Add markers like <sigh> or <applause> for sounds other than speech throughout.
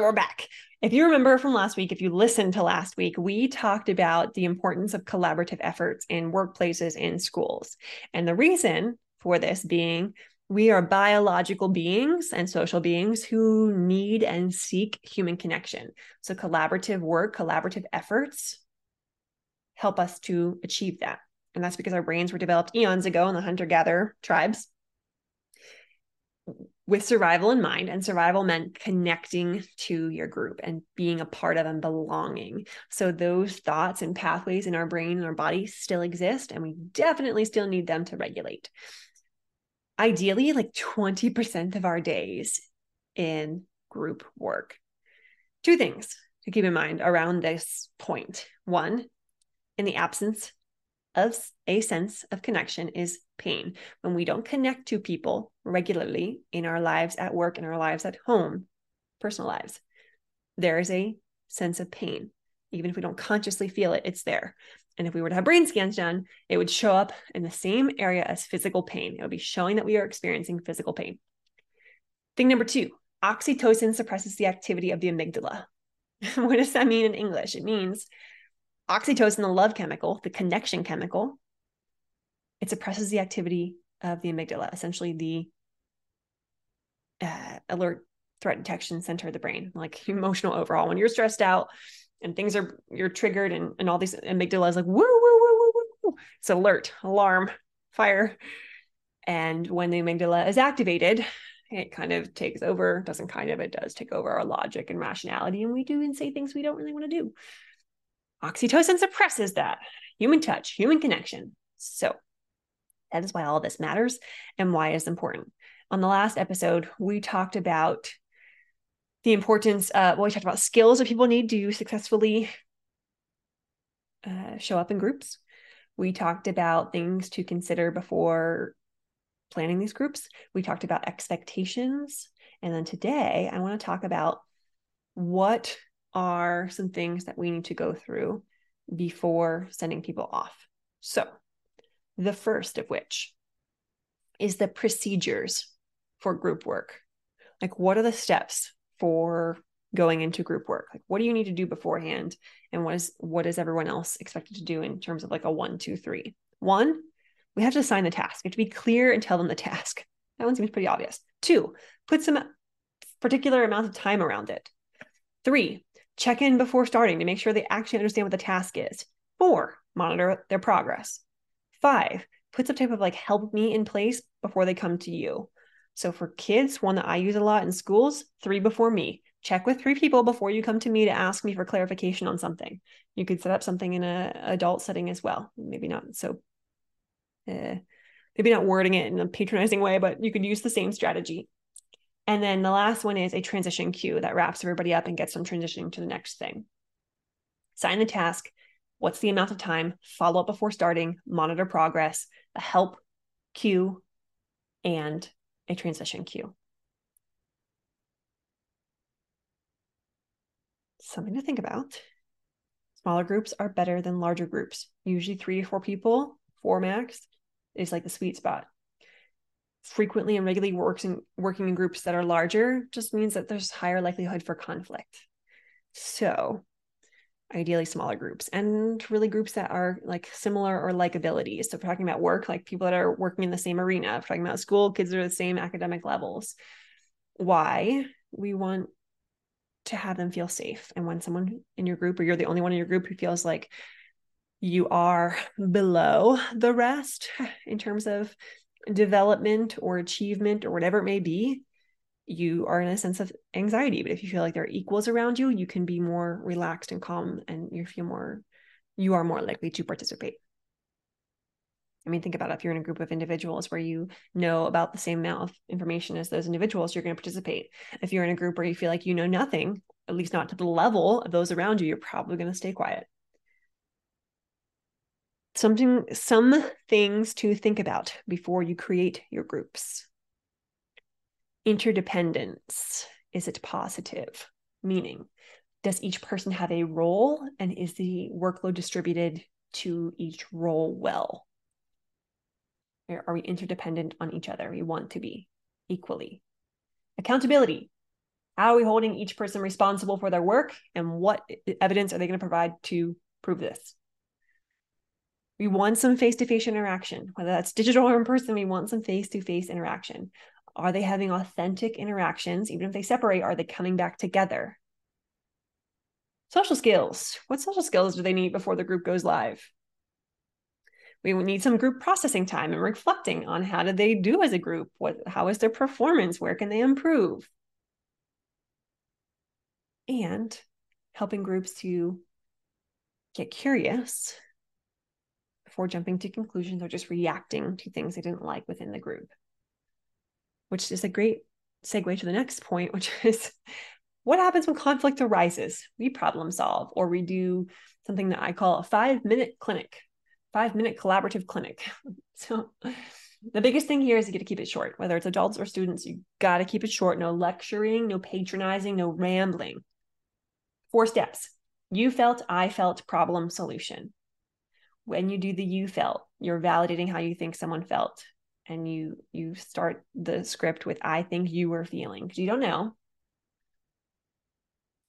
We're back. If you remember from last week, if you listened to last week, we talked about the importance of collaborative efforts in workplaces and schools. And the reason for this being we are biological beings and social beings who need and seek human connection. So, collaborative work, collaborative efforts help us to achieve that. And that's because our brains were developed eons ago in the hunter gatherer tribes with survival in mind and survival meant connecting to your group and being a part of and belonging. So those thoughts and pathways in our brain and our body still exist and we definitely still need them to regulate. Ideally like 20% of our days in group work. Two things to keep in mind around this point. One in the absence of a sense of connection is pain. When we don't connect to people regularly in our lives at work, in our lives at home, personal lives, there is a sense of pain. Even if we don't consciously feel it, it's there. And if we were to have brain scans done, it would show up in the same area as physical pain. It would be showing that we are experiencing physical pain. Thing number two oxytocin suppresses the activity of the amygdala. <laughs> what does that mean in English? It means oxytocin, the love chemical, the connection chemical, it suppresses the activity of the amygdala, essentially the uh, alert threat detection center of the brain, like <laughs> emotional overall. When you're stressed out and things are you're triggered and, and all these amygdala is like woo woo woo woo woo. It's alert, alarm, fire. And when the amygdala is activated, it kind of takes over, doesn't kind of, it does take over our logic and rationality, and we do and say things we don't really want to do. Oxytocin suppresses that human touch, human connection. So that is why all this matters and why it's important. On the last episode, we talked about the importance, uh, well, we talked about skills that people need to successfully uh, show up in groups. We talked about things to consider before planning these groups. We talked about expectations. And then today, I want to talk about what are some things that we need to go through before sending people off. So, the first of which is the procedures for group work. Like, what are the steps for going into group work? Like, what do you need to do beforehand? And what is what is everyone else expected to do in terms of like a one, two, three? One, we have to assign the task. We have to be clear and tell them the task. That one seems pretty obvious. Two, put some particular amount of time around it. Three, check in before starting to make sure they actually understand what the task is. Four, monitor their progress. Five, put some type of like help me in place before they come to you. So for kids, one that I use a lot in schools, three before me. Check with three people before you come to me to ask me for clarification on something. You could set up something in a adult setting as well. Maybe not so uh, maybe not wording it in a patronizing way, but you could use the same strategy. And then the last one is a transition cue that wraps everybody up and gets them transitioning to the next thing. Sign the task. What's the amount of time? Follow up before starting, monitor progress, a help cue, and a transition cue. Something to think about. Smaller groups are better than larger groups. Usually three or four people, four max, is like the sweet spot frequently and regularly works in, working in groups that are larger just means that there's higher likelihood for conflict. So, ideally smaller groups and really groups that are like similar or like abilities. So, talking about work, like people that are working in the same arena, talking about school, kids are the same academic levels. Why? We want to have them feel safe. And when someone in your group, or you're the only one in your group who feels like you are below the rest in terms of development or achievement or whatever it may be, you are in a sense of anxiety. But if you feel like there are equals around you, you can be more relaxed and calm and you feel more, you are more likely to participate. I mean, think about it. if you're in a group of individuals where you know about the same amount of information as those individuals, you're going to participate. If you're in a group where you feel like you know nothing, at least not to the level of those around you, you're probably going to stay quiet. Something, some things to think about before you create your groups. Interdependence. Is it positive? Meaning, does each person have a role and is the workload distributed to each role well? Are we interdependent on each other? We want to be equally. Accountability. How are we holding each person responsible for their work and what evidence are they going to provide to prove this? We want some face to face interaction, whether that's digital or in person, we want some face to face interaction. Are they having authentic interactions? Even if they separate, are they coming back together? Social skills. What social skills do they need before the group goes live? we need some group processing time and reflecting on how did they do as a group what how is their performance where can they improve and helping groups to get curious before jumping to conclusions or just reacting to things they didn't like within the group which is a great segue to the next point <laughs> which is what happens when conflict arises we problem solve or we do something that i call a five minute clinic five minute collaborative clinic. <laughs> So the biggest thing here is you get to keep it short, whether it's adults or students, you got to keep it short. No lecturing, no patronizing, no rambling. Four steps. You felt, I felt, problem solution. When you do the you felt, you're validating how you think someone felt. And you you start the script with I think you were feeling because you don't know.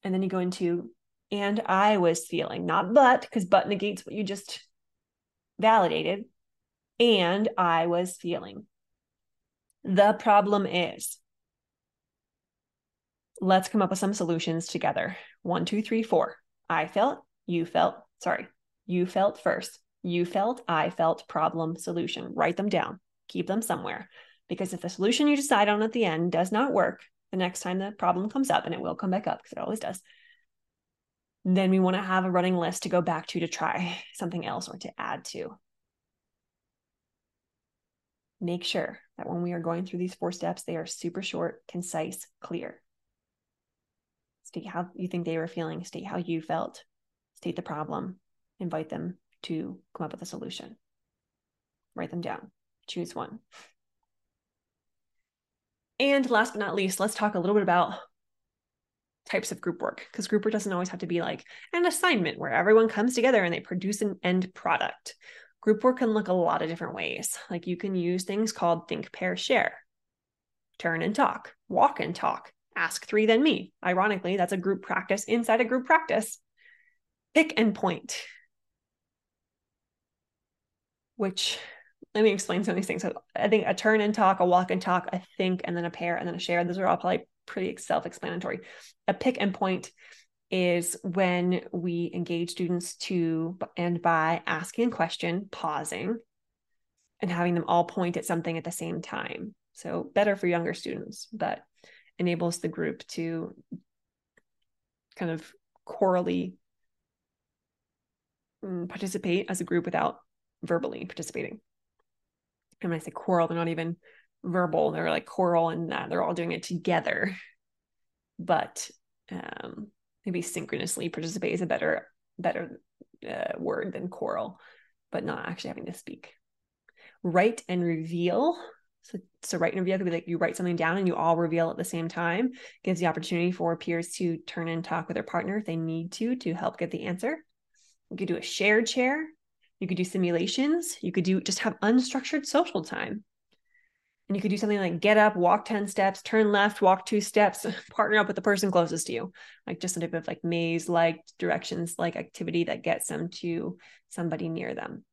And then you go into and I was feeling, not but, because but negates what you just validated, and I was feeling. The problem is, let's come up with some solutions together. One, two, three, four. I felt, you felt, sorry, you felt first. You felt, I felt, problem, solution. Write them down, keep them somewhere. Because if the solution you decide on at the end does not work, the next time the problem comes up, and it will come back up because it always does, then we want to have a running list to go back to to try <laughs> something else or to add to. Make sure that when we are going through these four steps, they are super short, concise, clear. State how you think they were feeling, state how you felt, state the problem, invite them to come up with a solution. Write them down, choose one. And last but not least, let's talk a little bit about types of group work because group work doesn't always have to be like an assignment where everyone comes together and they produce an end product. Group work can look a lot of different ways. Like you can use things called think, pair, share, turn and talk, walk and talk, ask three, then me. Ironically, that's a group practice inside a group practice. Pick and point, which let me explain some of these things. So I think a turn and talk, a walk and talk, a think, and then a pair, and then a share. Those are all probably pretty self-explanatory. A pick and point is when we engage students to and by asking a question, pausing, and having them all point at something at the same time. So better for younger students, but enables the group to kind of chorally mm, participate as a group without verbally participating. And when I say choral, they're not even verbal. They're like choral and that they're all doing it together. But um maybe synchronously participate is a better better uh, word than choral but not actually having to speak. Write and reveal. So, so write and reveal could be like you write something down and you all reveal at the same time. Gives the opportunity for peers to turn and talk with their partner if they need to to help get the answer. You could do a shared share you could do simulations you could do just have unstructured social time and you could do something like get up, walk 10 steps, turn left, walk two steps, <laughs> partner up with the person closest to you. Like just a type of like maze like directions like activity that gets them to somebody near them.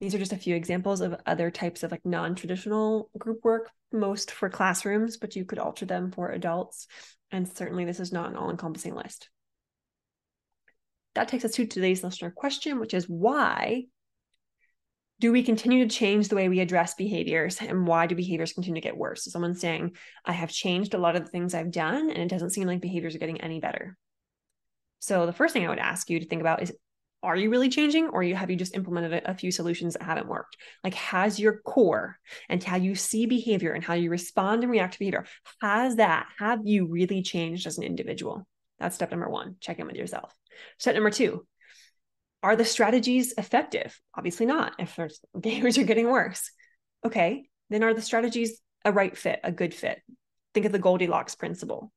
These are just a few examples of other types of like non-traditional group work, most for classrooms, but you could alter them for adults. And certainly, this is not an all encompassing list. That takes us to today's listener question, which is why do we continue to change the way we address behaviors and why do behaviors continue to get worse? So someone's saying, I have changed a lot of the things I've done and it doesn't seem like behaviors are getting any better. So the first thing I would ask you to think about is are you really changing or you have you just implemented a, a few solutions that haven't worked like has your core and how you see behavior and how you respond and react to behavior has that have you really changed as an individual that's step number one check in with yourself step number two are the strategies effective obviously not if behaviors <laughs> are getting worse okay then are the strategies a right fit a good fit think of the goldilocks principle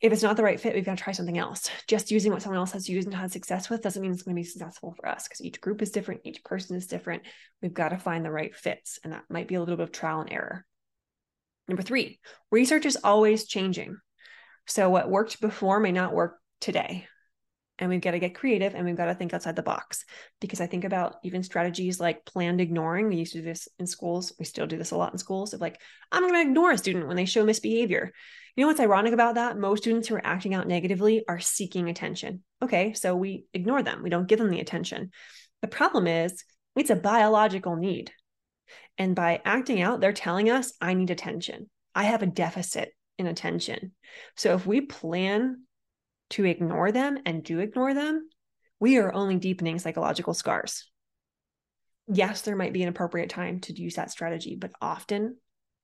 if it's not the right fit, we've got to try something else. Just using what someone else has used and had success with doesn't mean it's going to be successful for us because each group is different, each person is different. We've got to find the right fits, and that might be a little bit of trial and error. Number three, research is always changing. So, what worked before may not work today and we've got to get creative and we've got to think outside the box. Because i think about even strategies like planned ignoring. We used to do this in schools. We still do this a lot in schools of like i'm going to ignore a student when they show misbehavior. You know what's ironic about that? Most students who are acting out negatively are seeking attention. Okay so we ignore them. We don't give them the attention. The problem is it's a biological need. And by acting out they're telling us i need attention. I have a deficit in attention. So if we plan to ignore them and do ignore them, we are only deepening psychological scars. Yes, there might be an appropriate time to use that strategy, but often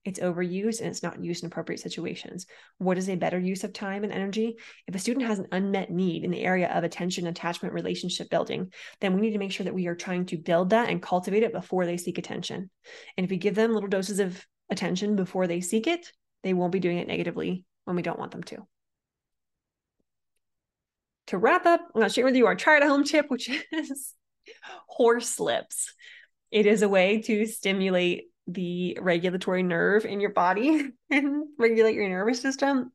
it's overused and it's not used in appropriate situations. What is a better use of time and energy? If a student has an unmet need in the area of attention, attachment, relationship building, then we need to make sure that we are trying to build that and cultivate it before they seek attention. And if we give them little doses of attention before they seek it, they won't be doing it negatively when we don't want them to to wrap up, I'm going to share with you our try at home tip, which <laughs> is horse lips. It is a way to stimulate the regulatory nerve in your body <laughs> and regulate your nervous system.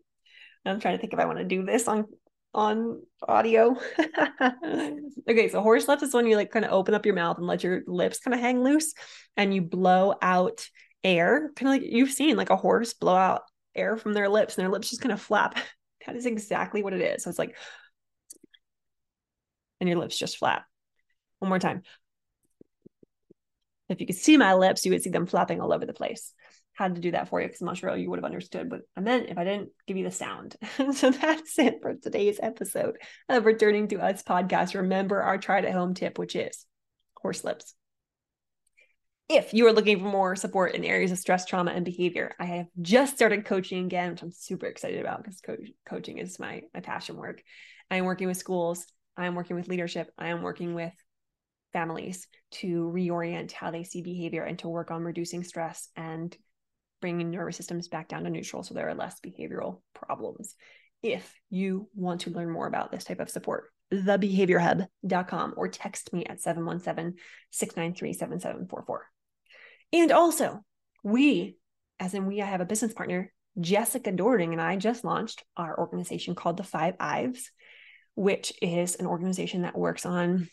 I'm trying to think if I want to do this on on audio. <laughs> okay, so horse lips is when you like kind of open up your mouth and let your lips kind of hang loose and you blow out air, kind of like you've seen like a horse blow out air from their lips and their lips just kind of flap. That is exactly what it is. So it's like and your lips just flap. One more time. If you could see my lips, you would see them flapping all over the place. Had to do that for you because I'm not sure you would have understood what I meant if I didn't give you the sound. <laughs> so that's it for today's episode of Returning to Us podcast. Remember our try at home tip, which is horse lips. If you are looking for more support in areas of stress, trauma, and behavior, I have just started coaching again, which I'm super excited about because co- coaching is my my passion work. I am working with schools I am working with leadership. I am working with families to reorient how they see behavior and to work on reducing stress and bringing nervous systems back down to neutral so there are less behavioral problems. If you want to learn more about this type of support, thebehaviorhub.com or text me at 717 693 7744. And also, we, as in we, I have a business partner, Jessica Dording, and I just launched our organization called the Five Ives which is an organization that works on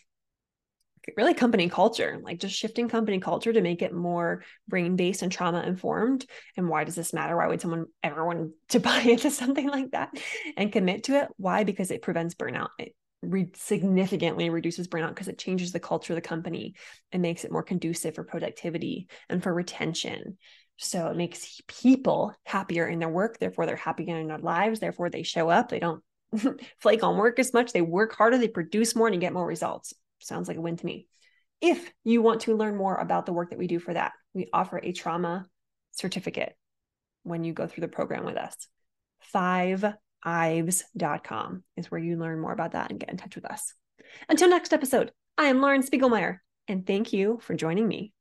really company culture, like just shifting company culture to make it more brain based and trauma informed. And why does this matter? Why would someone ever want to <laughs> buy into something like that and commit to it? Why? Because it prevents burnout. It re- significantly reduces burnout because it changes the culture of the company and makes it more conducive for productivity and for retention. So it makes people happier in their work. Therefore, they're happier in their lives. Therefore, they show up. They don't flake on work as much. They work harder, they produce more, and you get more results. Sounds like a win to me. If you want to learn more about the work that we do for that, we offer a trauma certificate when you go through the program with us. Fiveives.com is where you learn more about that and get in touch with us. Until next episode, I am Lauren Spiegelmeier, and thank you for joining me